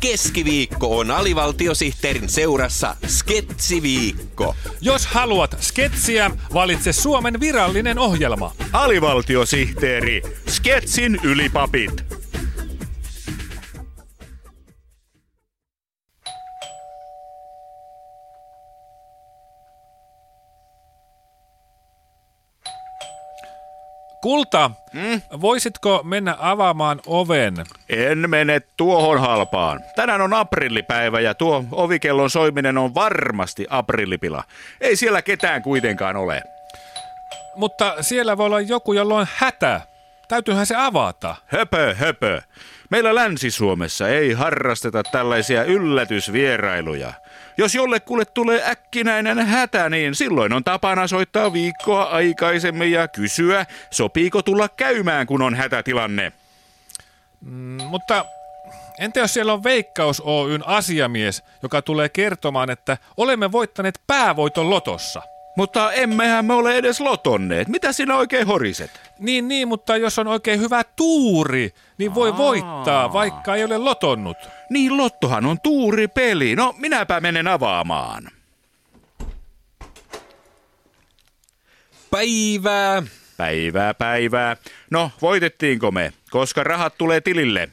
Keskiviikko on alivaltiosihteerin seurassa Sketsiviikko. Jos haluat sketsiä, valitse Suomen virallinen ohjelma. Alivaltiosihteeri, Sketsin ylipapit. Kulta, mm? voisitko mennä avaamaan oven? En mene tuohon halpaan. Tänään on aprillipäivä ja tuo ovikellon soiminen on varmasti aprillipila. Ei siellä ketään kuitenkaan ole. Mutta siellä voi olla joku, jolla on hätä. Täytyyhän se avata. Höpö, höpö. Meillä Länsi-Suomessa ei harrasteta tällaisia yllätysvierailuja. Jos jollekulle tulee äkkinäinen hätä, niin silloin on tapana soittaa viikkoa aikaisemmin ja kysyä, sopiiko tulla käymään, kun on hätätilanne. Mm, mutta entä jos siellä on Veikkaus Oyn asiamies, joka tulee kertomaan, että olemme voittaneet päävoiton lotossa? Mutta emmehän me ole edes lotonneet. Mitä sinä oikein horiset? Niin, niin, mutta jos on oikein hyvä tuuri, niin voi Aa. voittaa, vaikka ei ole lotonnut. Niin, lottohan on tuuri peli. No, minäpä menen avaamaan. Päivää. Päivää, päivää. No, voitettiinko me? Koska rahat tulee tilille.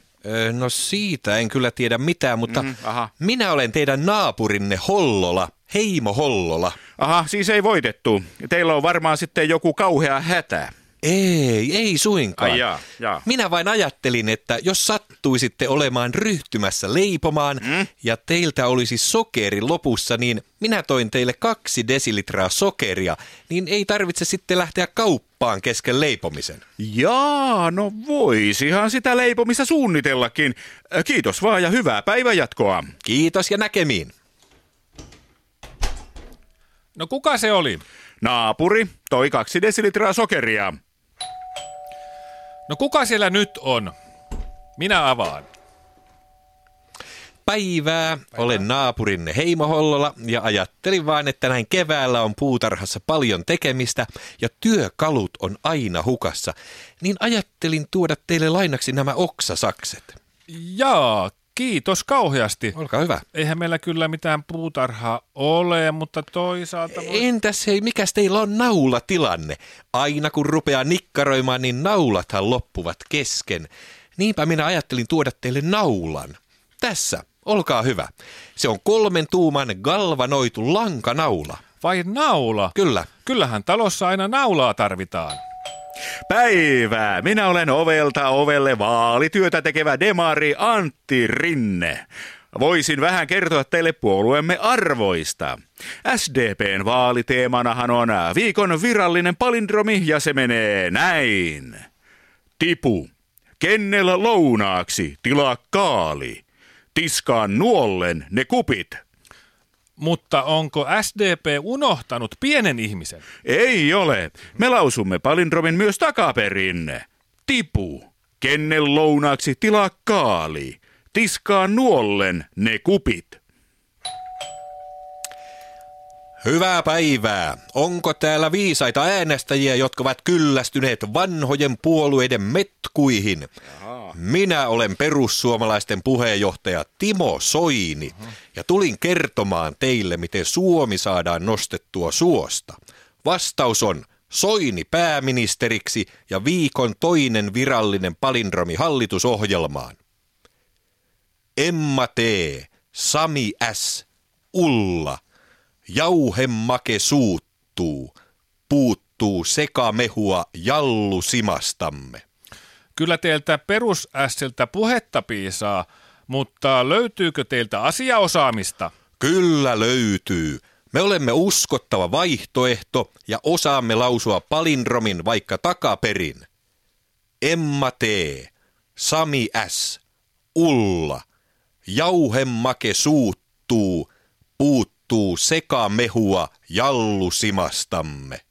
No siitä en kyllä tiedä mitään, mutta mm, aha. minä olen teidän naapurinne Hollola, Heimo Hollola. Aha, siis ei voitettu. Teillä on varmaan sitten joku kauhea hätä. Ei, ei suinkaan. Ai jaa, jaa. Minä vain ajattelin, että jos sattuisitte olemaan ryhtymässä leipomaan mm? ja teiltä olisi sokeri lopussa, niin minä toin teille kaksi desilitraa sokeria, niin ei tarvitse sitten lähteä kauppaan kesken leipomisen. Jaa, no voisihan sitä leipomista suunnitellakin. Kiitos vaan ja hyvää päivänjatkoa. Kiitos ja näkemiin. No kuka se oli? Naapuri toi kaksi desilitraa sokeria. No kuka siellä nyt on? Minä avaan. Päivää. Päivää. Olen naapurinne Heimo Hollola ja ajattelin vain, että näin keväällä on puutarhassa paljon tekemistä ja työkalut on aina hukassa. Niin ajattelin tuoda teille lainaksi nämä oksasakset. Jaa, Kiitos kauheasti. Olkaa hyvä. Eihän meillä kyllä mitään puutarhaa ole, mutta toisaalta... Voi... Entäs hei, mikäs teillä on naulatilanne? Aina kun rupeaa nikkaroimaan, niin naulathan loppuvat kesken. Niinpä minä ajattelin tuoda teille naulan. Tässä, olkaa hyvä. Se on kolmen tuuman galvanoitu lankanaula. Vai naula? Kyllä. Kyllähän talossa aina naulaa tarvitaan. Päivää! Minä olen ovelta ovelle vaalityötä tekevä demari Antti Rinne. Voisin vähän kertoa teille puolueemme arvoista. SDPn vaaliteemanahan on viikon virallinen palindromi ja se menee näin. Tipu. Kennellä lounaaksi, tilaa kaali. Tiskaan nuollen ne kupit. Mutta onko SDP unohtanut pienen ihmisen? Ei ole. Me lausumme palindromin myös takaperin. Tipu. Kennen lounaaksi tilaa kaali. Tiskaa nuollen ne kupit. Hyvää päivää. Onko täällä viisaita äänestäjiä, jotka ovat kyllästyneet vanhojen puolueiden metkuihin? Minä olen perussuomalaisten puheenjohtaja Timo Soini Aha. ja tulin kertomaan teille, miten Suomi saadaan nostettua suosta. Vastaus on Soini pääministeriksi ja viikon toinen virallinen palindromi hallitusohjelmaan. Emma T, Sami S, Ulla – Jauhemake suuttuu, puuttuu sekamehua jallusimastamme. Kyllä teiltä perusässiltä puhetta piisaa, mutta löytyykö teiltä asiaosaamista? Kyllä löytyy. Me olemme uskottava vaihtoehto ja osaamme lausua palindromin vaikka takaperin. Emma T, Sami S, Ulla, Jauhemake suuttuu, sekamehua jallusimastamme.